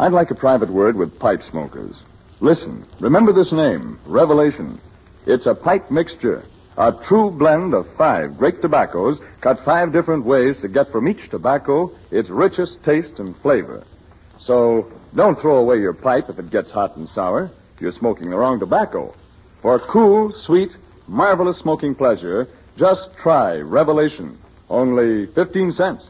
I'd like a private word with pipe smokers. Listen, remember this name, Revelation. It's a pipe mixture, a true blend of five great tobaccos cut five different ways to get from each tobacco its richest taste and flavor. So don't throw away your pipe if it gets hot and sour. You're smoking the wrong tobacco. For cool, sweet, marvelous smoking pleasure, just try Revelation. Only 15 cents.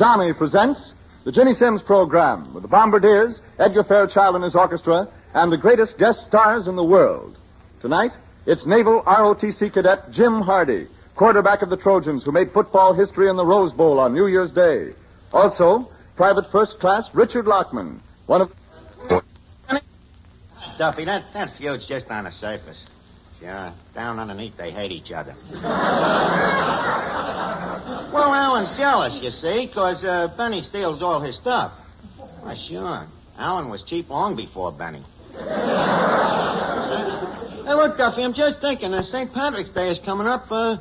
Johnny presents the Ginny Simms program with the Bombardiers, Edgar Fairchild and his orchestra, and the greatest guest stars in the world. Tonight, it's Naval ROTC cadet Jim Hardy, quarterback of the Trojans who made football history in the Rose Bowl on New Year's Day. Also, Private First Class Richard Lockman, one of. Duffy, that, that feud's just on the surface. Yeah, down underneath they hate each other. well, Alan's jealous, you see, 'cause uh, Benny steals all his stuff. Why, sure. Alan was cheap long before Benny. hey, look, Duffy, I'm just thinking, uh, St. Patrick's Day is coming up. Uh,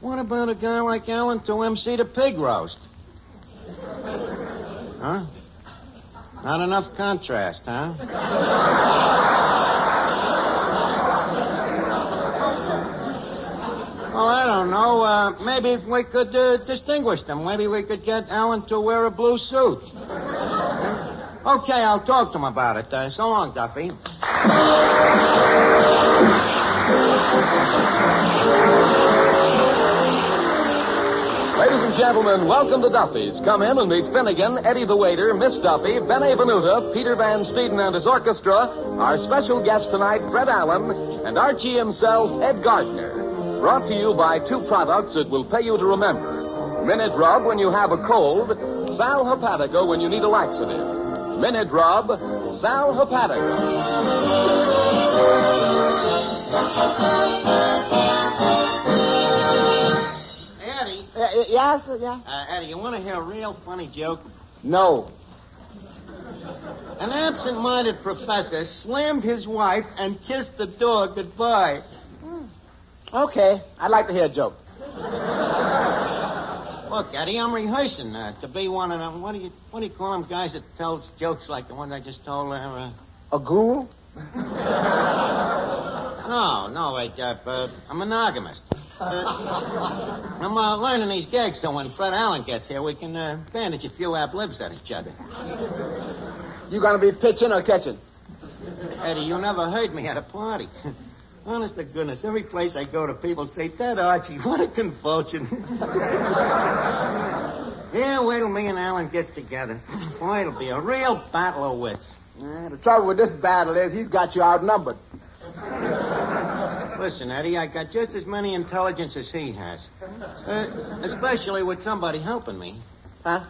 what about a guy like Alan to MC the pig roast? Huh? Not enough contrast, huh? Well, I don't know. Uh, maybe we could uh, distinguish them. Maybe we could get Alan to wear a blue suit. okay, I'll talk to him about it. Uh, so long, Duffy. Ladies and gentlemen, welcome to Duffy's. Come in and meet Finnegan, Eddie the waiter, Miss Duffy, Benay Venuta, Peter Van Steeden and his orchestra, our special guest tonight, Fred Allen, and Archie himself, Ed Gardner. Brought to you by two products that will pay you to remember. Minit-Rub when you have a cold, Sal Hepatica when you need a laxative. Minit-Rub, Sal Hepatica. Eddie. Uh, yes, yeah. Uh, Eddie, you want to hear a real funny joke? No. An absent-minded professor slammed his wife and kissed the dog goodbye. Okay, I'd like to hear a joke. Look, Eddie, I'm rehearsing uh, to be one of them. What do you what do you call them guys that tells jokes like the one I just told? Uh, uh... A ghoul? No, no, wait, uh, uh, I'm a monogamist. Uh, I'm uh, learning these gags so when Fred Allen gets here, we can uh, bandage a few ab libs at each other. You gonna be pitching or catching? Eddie, you never heard me at a party. Honest to goodness, every place I go to, people say, That Archie, what a convulsion. yeah, wait till me and Alan gets together. Boy, it'll be a real battle of wits. Uh, the trouble with this battle is he's got you outnumbered. Listen, Eddie, I got just as many intelligence as he has. Uh, especially with somebody helping me. Huh?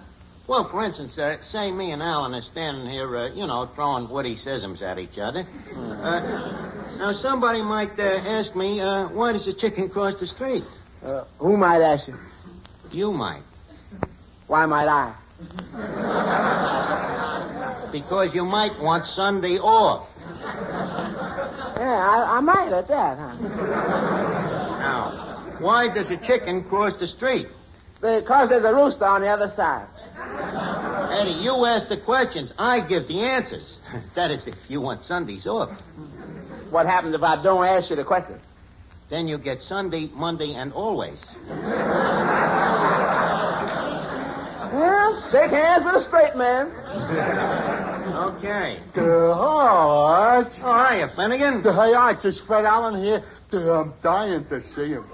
Well, for instance, uh, say me and Alan are standing here, uh, you know, throwing witticisms at each other. Uh, now, somebody might uh, ask me, uh, why does a chicken cross the street? Uh, who might ask you? You might. Why might I? Because you might want Sunday off. Yeah, I, I might at that, huh? Now, why does a chicken cross the street? Because there's a rooster on the other side. Eddie, you ask the questions. I give the answers. that is, if you want Sundays off. What happens if I don't ask you the question? Then you get Sunday, Monday, and always. Well, shake hands with a straight man. Okay. Uh, Arch. Oh, hiya, Finnegan. Hey, Arch, it's Fred Allen here. Uh, I'm dying to see him.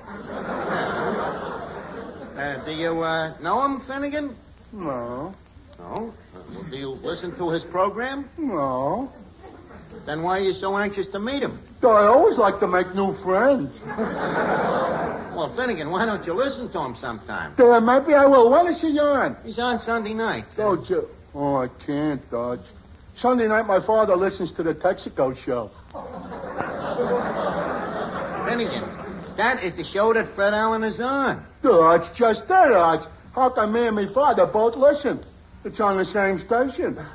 Uh, do you uh, know him, Finnegan? No, No. Uh, well, do you listen to his program? no. Then why are you so anxious to meet him? I always like to make new friends. Well, Finnegan, why don't you listen to him sometime? Uh, maybe I will. When is he on? He's on Sunday nights. Oh, Joe. Oh, I can't, Dodge. Sunday night, my father listens to the Texaco show. Finnegan, that is the show that Fred Allen is on. Dodge, just that, Dodge. How come me and my father both listen? It's on the same station.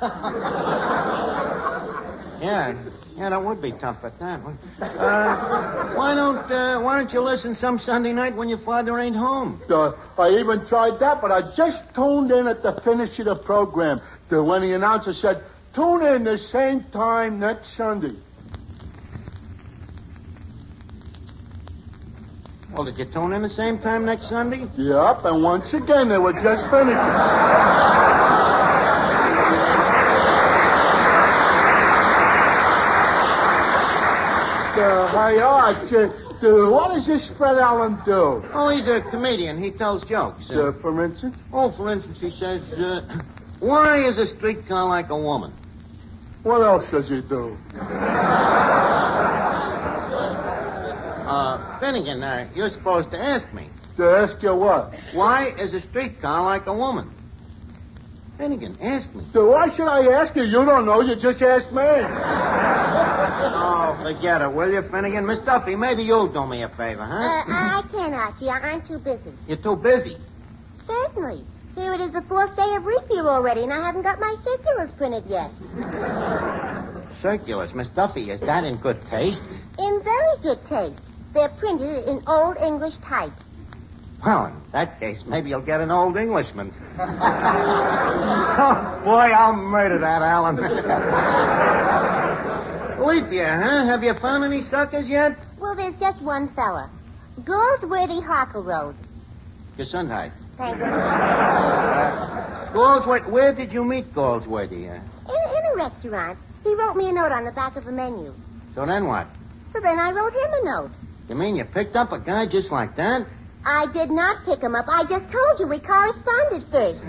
Yeah. Yeah, that would be tough at that one. Uh, why don't uh, Why don't you listen some Sunday night when your father ain't home? Uh, I even tried that, but I just tuned in at the finish of the program. To when the announcer said, "Tune in the same time next Sunday." Well, did you tune in the same time next Sunday? Yep, and once again they were just finished. Uh, hi, Arch. Uh, uh, what does this Fred Allen do? Oh, he's a comedian. He tells jokes. For instance? oh, for instance, he says, uh, "Why is a streetcar like a woman?" What else does he do? Uh, Finnegan, uh, you're supposed to ask me. To ask you what? Why is a streetcar like a woman? Finnegan, ask me. So why should I ask you? You don't know. You just asked me. Oh, forget it, will you, Finnegan? Miss Duffy, maybe you'll do me a favor, Uh, huh? I can't, Archie. I'm too busy. You're too busy. Certainly. Here it is the fourth day of leap year already, and I haven't got my circulars printed yet. Circulars, Miss Duffy, is that in good taste? In very good taste. They're printed in Old English type. Well, in that case, maybe you'll get an old Englishman. oh, boy, I'll murder that Alan. Leap year, huh? Have you found any suckers yet? Well, there's just one fella. Goldsworthy Harkle Road. Gesundheit. Thank you. Goldsworthy, where did you meet Goldsworthy? Uh, In, in a restaurant. He wrote me a note on the back of the menu. so then what? So then I wrote him a note. You mean you picked up a guy just like that? I did not pick him up. I just told you we corresponded first.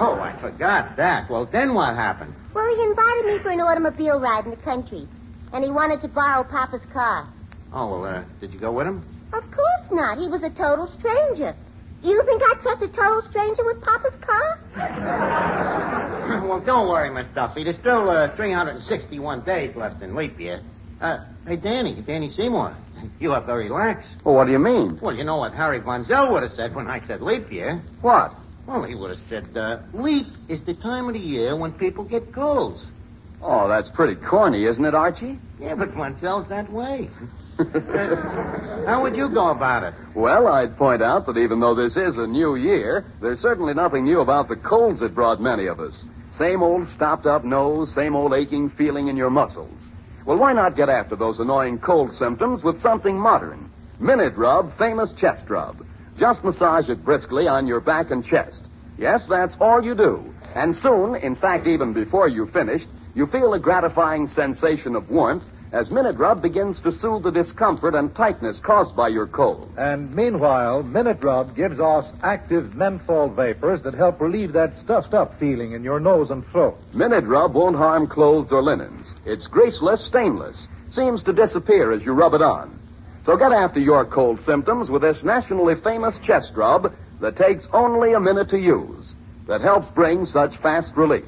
Oh, I forgot that. Well, then what happened? Well, he invited me for an automobile ride in the country. And he wanted to borrow Papa's car. Oh, well, uh, did you go with him? Of course not. He was a total stranger. You think I'd trust a total stranger with Papa's car? well, don't worry, Miss Duffy. There's still uh, 361 days left in leap year. Uh, hey, Danny, Danny Seymour, you are very lax. Well, what do you mean? Well, you know what Harry Von Zell would have said when I said leap year. What? Well, he would have said, uh, leap is the time of the year when people get colds. Oh, that's pretty corny, isn't it, Archie? Yeah, but Von Zell's that way. Uh, how would you go about it? Well, I'd point out that even though this is a new year, there's certainly nothing new about the colds that brought many of us. Same old stopped up nose, same old aching feeling in your muscles. Well, why not get after those annoying cold symptoms with something modern? Minit-Rub Famous Chest Rub. Just massage it briskly on your back and chest. Yes, that's all you do. And soon, in fact, even before you've finished, you feel a gratifying sensation of warmth as Minit-Rub begins to soothe the discomfort and tightness caused by your cold. And meanwhile, Minit-Rub gives off active menthol vapors that help relieve that stuffed up feeling in your nose and throat. Minit-Rub won't harm clothes or linens. It's greaseless, stainless, seems to disappear as you rub it on. So get after your cold symptoms with this nationally famous chest rub that takes only a minute to use, that helps bring such fast relief.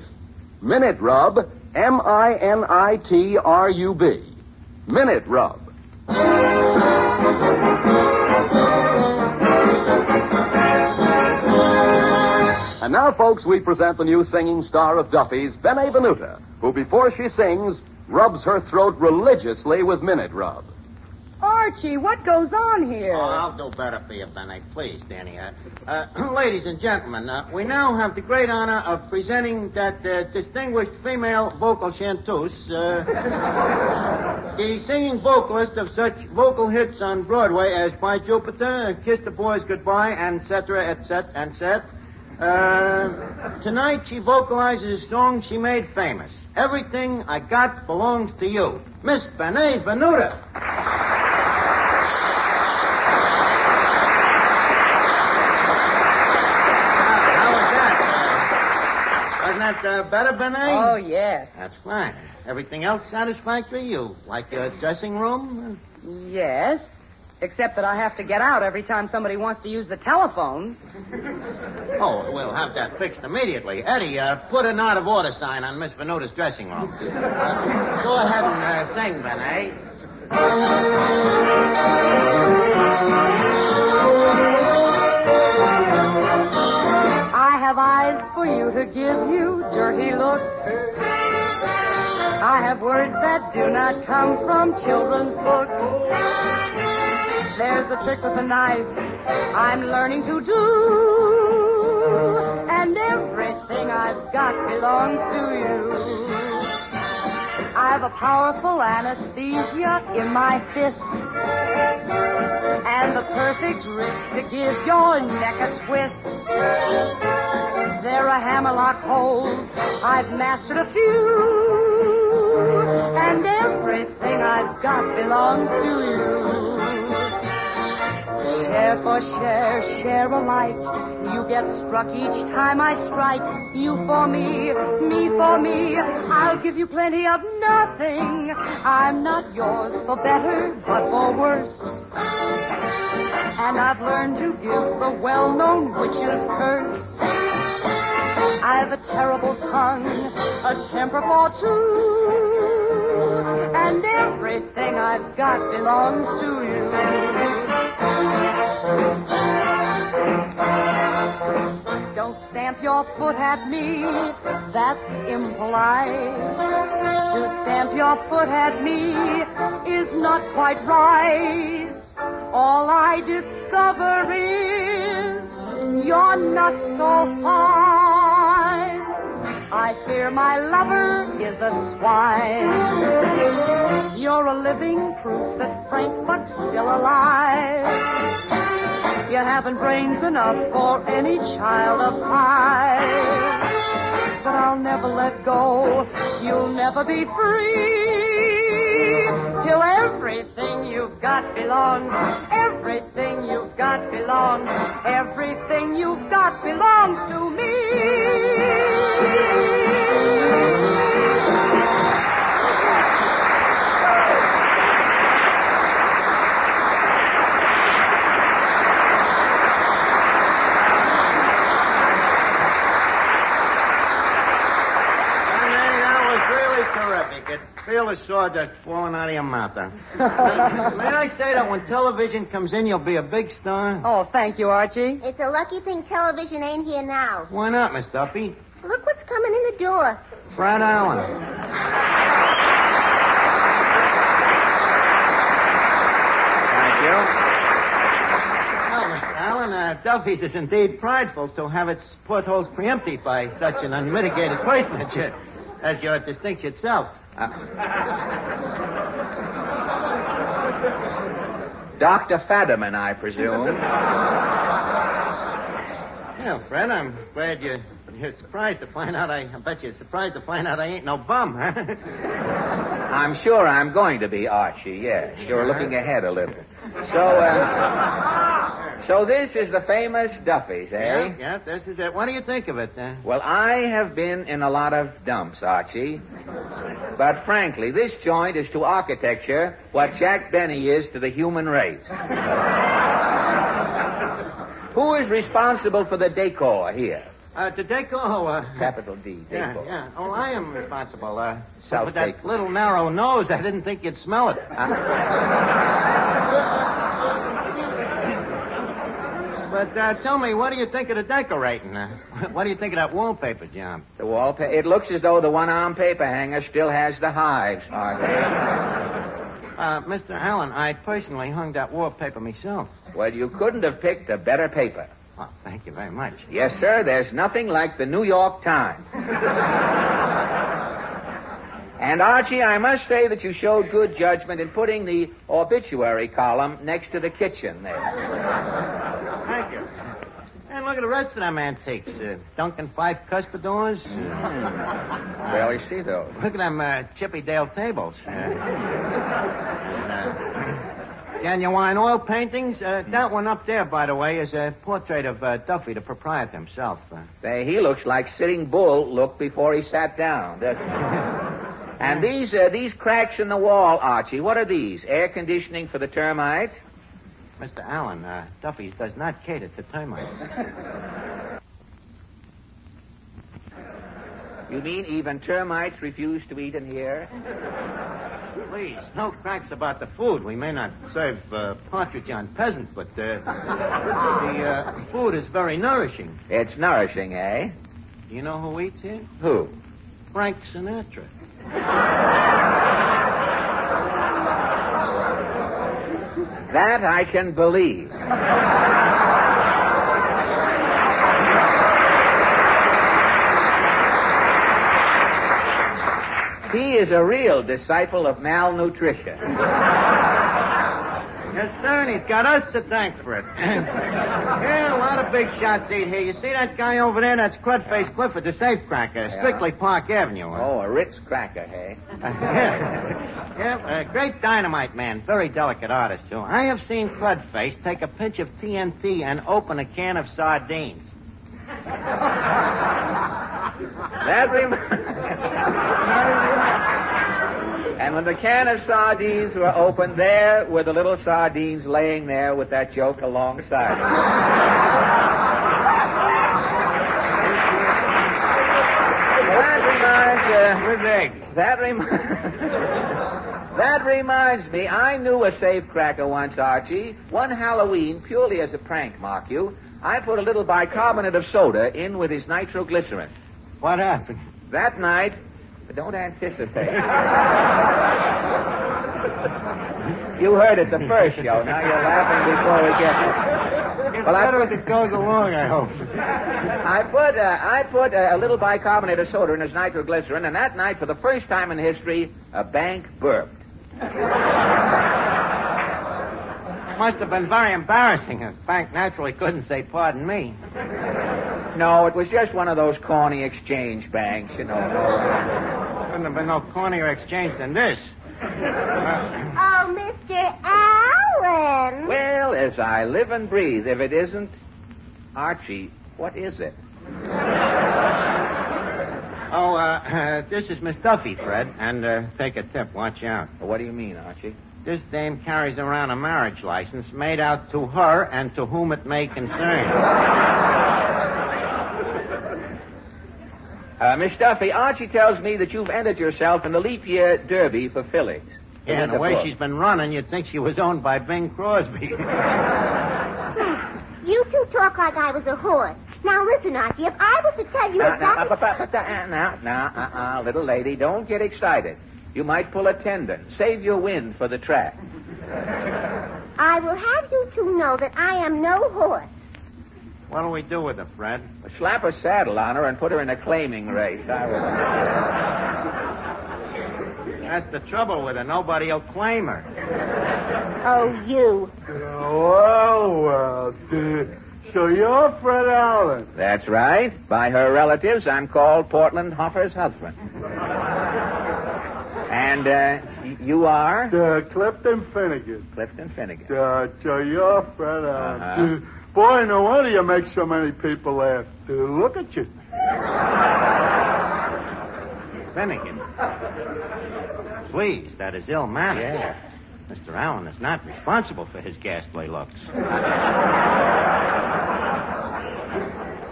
Minit-Rub, M-I-N-I-T-R-U-B. Minit-Rub. And now, folks, we present the new singing star of Duffy's, Benay Venuta, who, before she sings, rubs her throat religiously with Minit-Rub. Archie, what goes on here? Oh, I'll do better for you, Benay. Please, Danny. Uh, uh, ladies and gentlemen, uh, we now have the great honor of presenting that uh, distinguished female vocal chanteuse, uh, the singing vocalist of such vocal hits on Broadway as By Jupiter, Kiss the Boys Goodbye, and etc., etc., cetera, and set. Uh, tonight she vocalizes a song she made famous. Everything I Got Belongs to You. Miss Benay Venuta. That? Uh, better, Benay? Oh, yes. That's fine. Everything else satisfactory? You like your dressing room? Yes. Except that I have to get out every time somebody wants to use the telephone. Oh, we'll have that fixed immediately. Eddie, uh, put an out of order sign on Miss Venuta's dressing room. Uh, go ahead and uh, sing, Benay. Eyes for you to give you dirty looks. I have words that do not come from children's books. There's a trick with a knife I'm learning to do. And everything I've got belongs to you. I've a powerful anesthesia in my fist. And the perfect wrist to give your neck a twist. There are hammerlock holes. I've mastered a few. And everything I've got belongs to you. Share for share, share alike. You get struck each time I strike. You for me, me for me. I'll give you plenty of nothing. I'm not yours for better, but for worse. And I've learned to give the well-known witch's curse. I've a terrible tongue, a temper for two. And everything I've got belongs to you. Don't stamp your foot at me, that's impolite. To stamp your foot at me is not quite right. All I discover is you're not so fine. I fear my lover is a swine. You're a living proof that Frank Buck's still alive. You haven't brains enough for any child of five. But I'll never let go. You'll never be free. Till everything you've got belongs. Everything you've got belongs. Everything you've got belongs to me. Honey, that was really terrific. It feel the sawdust falling out of your mouth. Huh? May I say that when television comes in, you'll be a big star? Oh, thank you, Archie. It's a lucky thing television ain't here now. Why not, Miss Duffy? Look what's coming in the door. Fred Allen. Thank you. Well, Mr. Allen, uh, Duffy's is indeed prideful to have its portholes preempted by such an unmitigated personage uh, as your distinction itself. Uh, Dr. Fadiman, I presume. Yeah, Fred, I'm glad you, you're surprised to find out I, I bet you're surprised to find out I ain't no bum, huh? I'm sure I'm going to be Archie, yes. You're looking ahead a little. So, uh, so this is the famous Duffy's, eh? Yeah, yeah, this is it. What do you think of it, uh? Well, I have been in a lot of dumps, Archie. But frankly, this joint is to architecture what Jack Benny is to the human race. Who is responsible for the decor here? Uh, to Deco, uh... Capital D, Yeah, decor. yeah. Oh, I am responsible. Uh, South with that little narrow nose, I didn't think you'd smell it. but uh, tell me, what do you think of the decorating? Uh, what do you think of that wallpaper, John? The wallpaper. It looks as though the one-arm paper hanger still has the hives. Uh, Mr. Allen, I personally hung that wallpaper myself. Well, you couldn't have picked a better paper. Oh, thank you very much. Yes, sir. There's nothing like the New York Times. and Archie, I must say that you showed good judgment in putting the obituary column next to the kitchen there. Thank you. And look at the rest of them antiques. Uh, Duncan Phyfe cuspidors. Uh, Barely see those. look at them uh, Chippy Dale tables. Uh, and, uh, genuine oil paintings. Uh, that one up there, by the way, is a portrait of uh, Duffy, the proprietor himself. Uh, Say, he looks like Sitting Bull looked before he sat down. doesn't he? and these uh, these cracks in the wall, Archie, what are these? Air conditioning for the termites? Mr. Allen, uh, Duffy's does not cater to termites. You mean even termites refuse to eat in here? Please, no cracks about the food. We may not serve uh, partridge on peasant, but uh, the uh, food is very nourishing. It's nourishing, eh? You know who eats it? Who? Frank Sinatra. that I can believe. Is a real disciple of malnutrition. Yes, sir, and he's got us to thank for it. yeah, a lot of big shots eat here. You see that guy over there? That's Crudface Clifford, the safe safecracker, strictly Park Avenue. Oh, a Ritz cracker, hey? yeah, a great dynamite man, very delicate artist, too. I have seen Crudface take a pinch of TNT and open a can of sardines. That reminds. And when the can of sardines were opened, there were the little sardines laying there with that joke alongside. that reminds uh, with eggs. That reminds. that reminds me. I knew a safecracker once, Archie. One Halloween, purely as a prank, mark you. I put a little bicarbonate of soda in with his nitroglycerin. What happened? That night, but don't anticipate. you heard it the first show. Now you're laughing before we get it. Well, I as it goes along, I hope. I put uh, I put uh, a little bicarbonate of soda in his nitroglycerin, and that night, for the first time in history, a bank burped. Must have been very embarrassing. The bank naturally couldn't say pardon me. No, it was just one of those corny exchange banks, you know. Couldn't have been no cornier exchange than this. Oh, Mr. Allen. Well, as I live and breathe, if it isn't Archie, what is it? Oh, uh, uh, this is Miss Duffy, Fred. And uh, take a tip. Watch out. What do you mean, Archie? This dame carries around a marriage license made out to her and to whom it may concern. Uh, Miss Duffy, Archie tells me that you've entered yourself in the leap year derby for fillies. Yeah, and the, the way book. she's been running, you'd think she was owned by Bing Crosby. you two talk like I was a horse. Now listen, Archie, if I was to tell you now, exactly... Now, now, now, uh-uh, little lady, don't get excited. You might pull a tendon. Save your wind for the track. I will have you two know that I am no horse. What do we do with her, Fred? Slap a saddle on her and put her in a claiming race. I would... That's the trouble with her. Nobody will claim her. Oh, you. Well, well, so you're Fred Allen. That's right. By her relatives, I'm called Portland Hoffa's husband. And uh, you are? Uh, Clifton Finnegan. Clifton Finnegan. Uh, so you're Fred Allen. Uh-huh. Boy, no wonder you make so many people laugh. Dude, look at you. Finnegan. Please, that is ill mannered. Yeah. Mr. Allen is not responsible for his ghastly looks.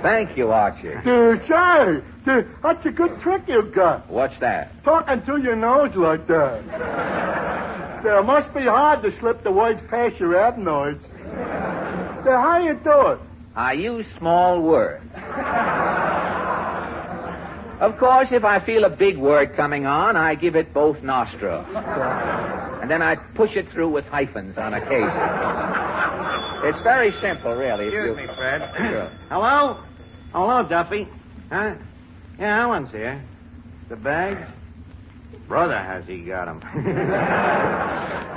Thank you, Archie. Dude, say, dude, that's a good trick you've got. What's that? Talking through your nose like that. It must be hard to slip the words past your adenoids. So how you do it? I use small words. of course, if I feel a big word coming on, I give it both nostrils. And then I push it through with hyphens on occasion. It's very simple, really. Excuse you... me, Fred. Sure. Hello? Hello, Duffy. Huh? Yeah, Alan's here. The bags? Brother has he got 'em.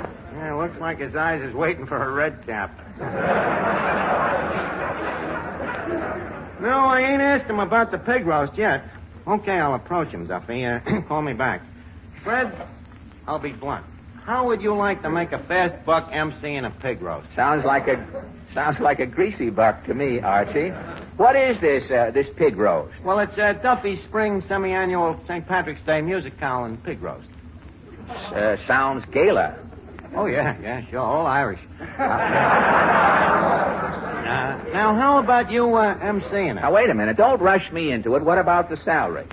yeah, looks like his eyes is waiting for a red cap. no, I ain't asked him about the pig roast yet. Okay, I'll approach him, Duffy. Uh, call me back. Fred, I'll be blunt. How would you like to make a fast buck MC in a pig roast? Sounds like a sounds like a greasy buck to me, Archie. What is this uh, this pig roast? Well, it's uh, Duffy's spring semi-annual St. Patrick's Day music hall and pig roast. Uh, sounds gala. Oh yeah, yeah, sure, all Irish. Uh, now, how about you uh, it? Now wait a minute. Don't rush me into it. What about the salary?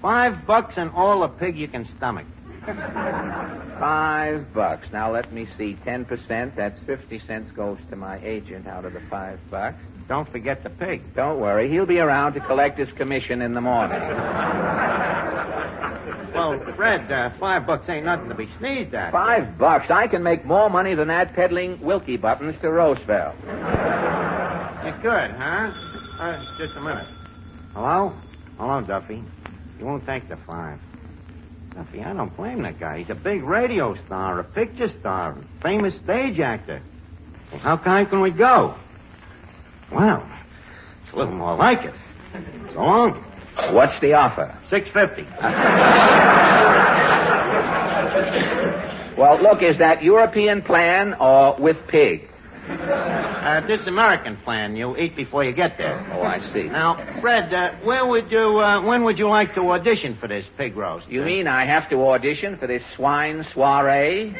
Five bucks and all the pig you can stomach. Five bucks. Now let me see. Ten percent. That's fifty cents goes to my agent out of the five bucks. Don't forget the pig. Don't worry. He'll be around to collect his commission in the morning. Well, Fred, uh, five bucks ain't nothing to be sneezed at. Five bucks. I can make more money than that peddling Willkie buttons to Roosevelt. You could, huh? Uh, just a minute. Hello? Hello, Duffy. You won't take the five. Duffy, I don't blame that guy. He's a big radio star, a picture star, a famous stage actor. Well, how high can we go? Well, it's a little more like it. So long. What's the offer? Six fifty. Well, look, is that European plan or with pig? Uh, this American plan, you eat before you get there. Oh, I see. Now, Fred, uh, where would you, uh, when would you like to audition for this pig roast? You mean I have to audition for this swine soiree?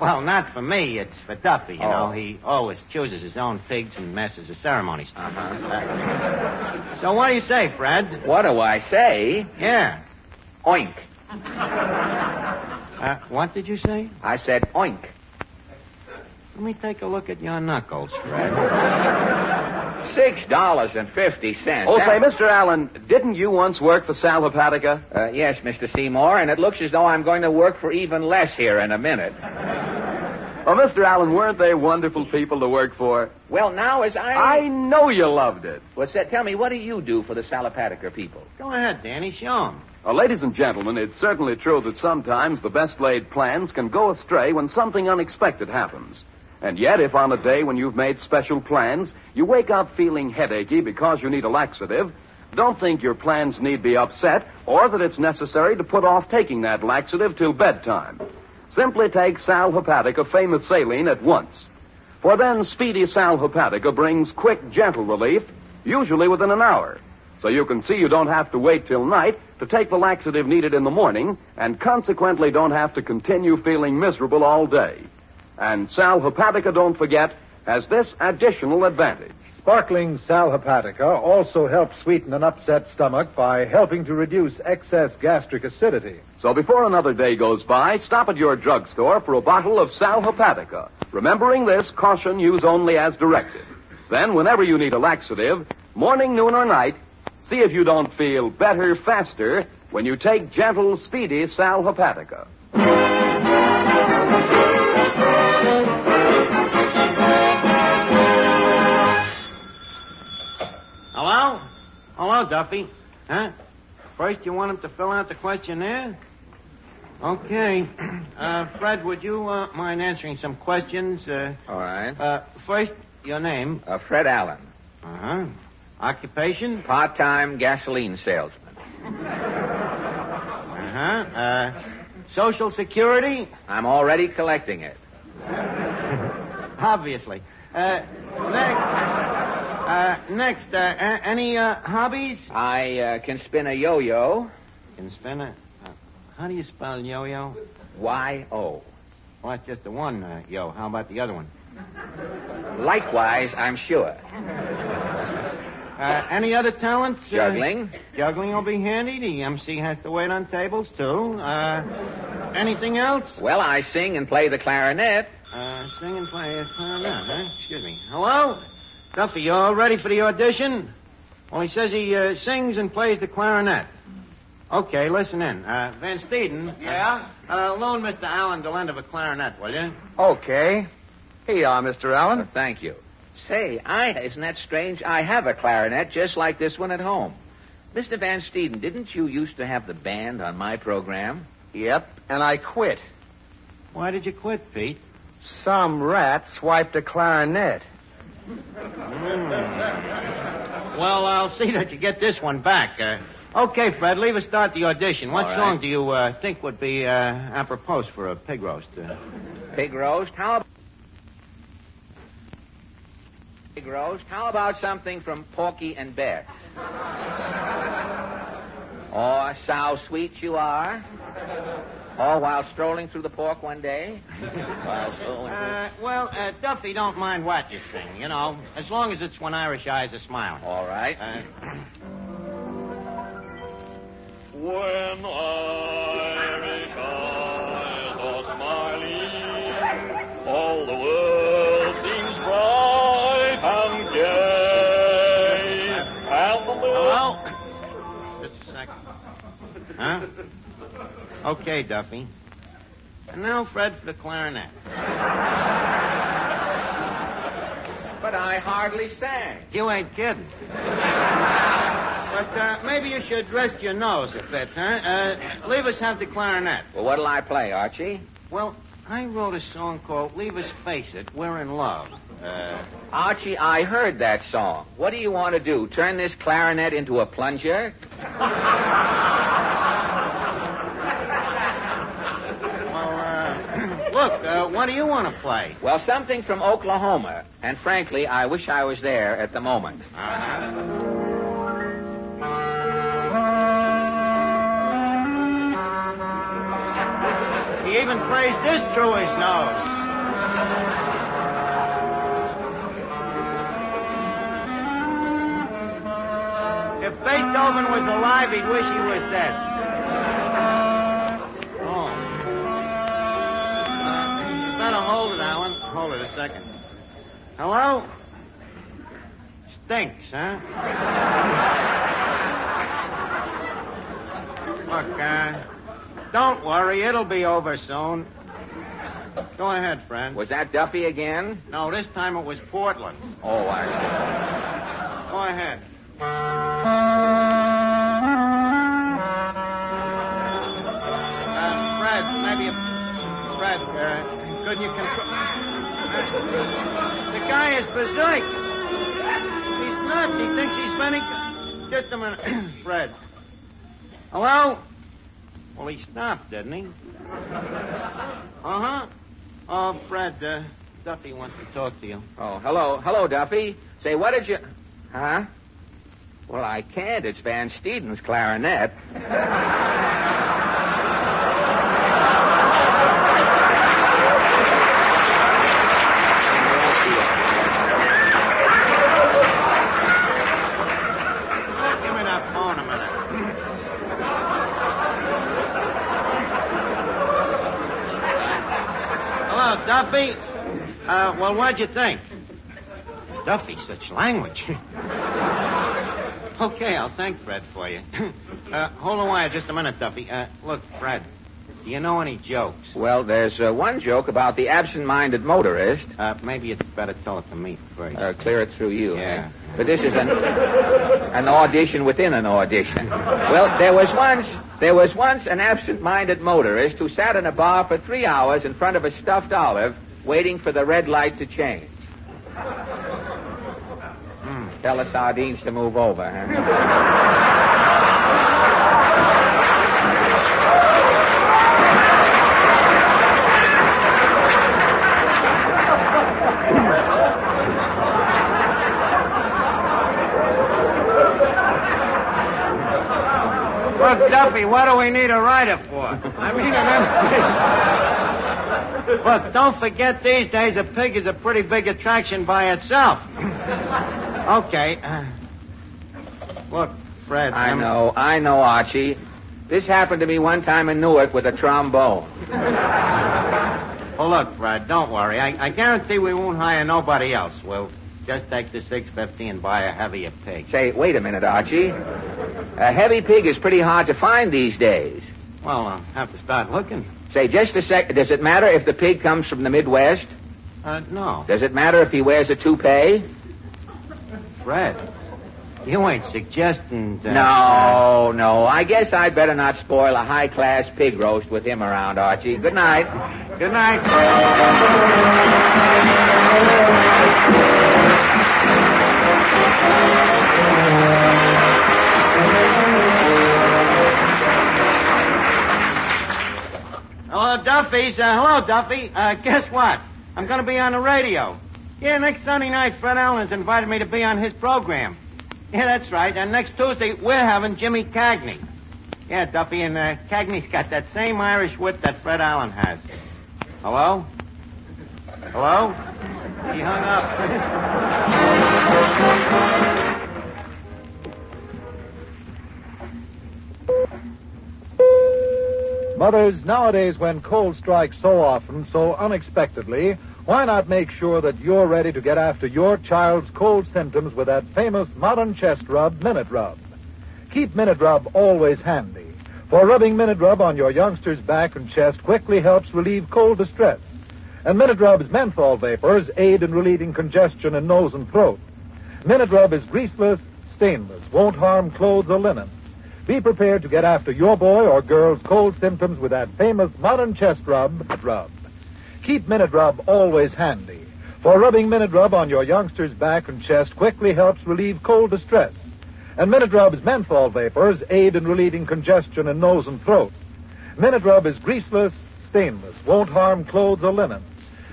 Well, not for me. It's for Duffy. You Oh. know, he always chooses his own figs and messes the ceremonies. Uh, so what do you say, Fred? What do I say? Yeah. Oink. Uh, what did you say? I said oink. Let me take a look at your knuckles, Fred. Six dollars and fifty cents. Oh, say, Mr. Allen, didn't you once work for Sal Hepatica? Uh, yes, Mr. Seymour, and it looks as though I'm going to work for even less here in a minute. Oh, Mr. Allen, weren't they wonderful people to work for? Well, now as I... I know you loved it. Well, say, tell me, what do you do for the Sal Hepatica people? Go ahead, Danny. Show him. Well, ladies and gentlemen, it's certainly true that sometimes the best laid plans can go astray when something unexpected happens. And yet, if on a day when you've made special plans, you wake up feeling headachy because you need a laxative, don't think your plans need be upset or that it's necessary to put off taking that laxative till bedtime. Simply take Sal Hepatica famous saline at once. For then speedy Sal Hepatica brings quick, gentle relief, usually within an hour. So you can see you don't have to wait till night to take the laxative needed in the morning, and consequently don't have to continue feeling miserable all day. And Sal Hepatica, don't forget, has this additional advantage. Sparkling Sal Hepatica also helps sweeten an upset stomach by helping to reduce excess gastric acidity. So before another day goes by, stop at your drugstore for a bottle of Sal Hepatica. Remembering this, caution use only as directed. Then, whenever you need a laxative, morning, noon, or night, see if you don't feel better faster when you take gentle, speedy Sal Hepatica. Hello, Duffy. Huh? First, you want him to fill out the questionnaire? Okay. Uh, Fred, would you uh, mind answering some questions? Uh, All right. uh, first, your name. Uh, Fred Allen, Uh-huh. Occupation? part-time gasoline salesman. Uh-huh. Uh, Social Security? I'm already collecting it. Obviously. Uh, next. Uh, next, uh, a- any uh, hobbies? I uh, can spin a yo-yo. Can spin a. Uh, how do you spell yo-yo? Y-O. Well, that's just the one uh, yo. How about the other one? Likewise, I'm sure. Uh, any other talents? Uh, Juggling. juggling will be handy. The MC has to wait on tables too. Uh, anything else? Well, I sing and play the clarinet. Uh, sing and play a clarinet, huh? Excuse me. Hello, Duffy. You all ready for the audition? Well, he says he uh, sings and plays the clarinet. Okay, listen in. Uh, Van Steeden. Yeah? Uh, loan Mr. Allen the lend of a clarinet, will you? Okay. Here you are, Mr. Allen. Uh, thank you. Say, I isn't that strange? I have a clarinet just like this one at home. Mr. Van Steeden, didn't you used to have the band on my program? Yep, and I quit. Why did you quit, Pete? Some rat swiped a clarinet. Well, I'll see that you get this one back. Uh, okay, Fred, leave us start the audition. What right. song do you uh, think would be uh, apropos for a pig roast? Uh, Pig roast? How about... Pig roast? How about something from Porky and Bess? or How Sweet You Are? Or while strolling through the park one day? while strolling through... uh, well, uh, Duffy don't mind what you sing, you know, as long as it's when Irish eyes are smiling. All right. Uh, When Irish eyes are smiling, all the world Huh? Okay, Duffy. And now Fred for the clarinet. But I hardly sang. You ain't kidding. But uh, maybe you should rest your nose a bit, huh? Uh, leave us have the clarinet. Well, what'll I play, Archie? Well, I wrote a song called Leave Us Face It, We're in Love. Uh, Archie, I heard that song. What do you want to do? Turn this clarinet into a plunger? well, uh, look, uh, what do you want to play? Well, something from Oklahoma. And frankly, I wish I was there at the moment. He even praised this through his nose. If Beethoven was alive, he'd wish he was dead. Hold it a second. Hello? Stinks, huh? Look, uh, don't worry. It'll be over soon. Go ahead, friend. Was that Duffy again? No, this time it was Portland. Oh, I see. Go ahead. Uh, Fred, maybe a... Fred, uh, couldn't you control... the guy is berserk. He's nuts. He thinks he's spending... Just a minute. Fred. Hello? Well, he stopped, didn't he? Uh-huh. Oh, Fred, uh, Duffy wants to talk to you. Oh, hello. Hello, Duffy. Say, what did you... Huh? Well, I can't. It's Van Steeden's clarinet. Give me that phone a minute. Hello, Duffy. Well, what'd you think? Duffy, such language. okay, I'll thank Fred for you. uh, hold on wire just a minute, Duffy. Uh, look, Fred, do you know any jokes? Well, there's uh, one joke about the absent-minded motorist. Uh, maybe it's better tell it to me first. Uh, clear it through you. Yeah. eh? But this is an an audition within an audition. Well, there was once there was once an absent-minded motorist who sat in a bar for three hours in front of a stuffed olive, waiting for the red light to change. Hmm. Tell the sardines to move over. Huh? Look, Duffy, what do we need a writer for? I mean, an Look, don't forget these days a pig is a pretty big attraction by itself. okay. Uh, look, Fred. I I'm- know, I know, Archie. This happened to me one time in Newark with a trombone. Well, look, Fred, don't worry. I, I guarantee we won't hire nobody else. We'll just take the 650 and buy a heavier pig. Say, wait a minute, Archie. A heavy pig is pretty hard to find these days. Well, I'll have to start looking. Say, just a sec. Does it matter if the pig comes from the Midwest? Uh, no. Does it matter if he wears a toupee? Fred, you ain't suggesting that... No, no. I guess I'd better not spoil a high-class pig roast with him around, Archie. Good night. Good night. Duffy's. Uh, hello, Duffy. Uh, guess what? I'm going to be on the radio. Yeah, next Sunday night, Fred Allen's invited me to be on his program. Yeah, that's right. And next Tuesday, we're having Jimmy Cagney. Yeah, Duffy, and uh, Cagney's got that same Irish wit that Fred Allen has. Hello? Hello? He hung up. Mothers, nowadays when cold strikes so often, so unexpectedly, why not make sure that you're ready to get after your child's cold symptoms with that famous modern chest rub, Minit-Rub? Keep Minit-Rub always handy. For rubbing Minit-Rub on your youngster's back and chest quickly helps relieve cold distress. And Minit-Rub's menthol vapors aid in relieving congestion in nose and throat. Minit-Rub is greaseless, stainless, won't harm clothes or linen. Be prepared to get after your boy or girl's cold symptoms with that famous modern chest rub, Rub. Keep Minit-Rub always handy. For rubbing Minit-Rub on your youngster's back and chest quickly helps relieve cold distress. And Minit-Rub's menthol vapors aid in relieving congestion in nose and throat. Minit-Rub is greaseless, stainless, won't harm clothes or linen.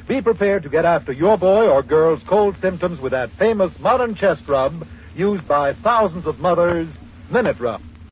Be prepared to get after your boy or girl's cold symptoms with that famous modern chest rub used by thousands of mothers, Minit-Rub.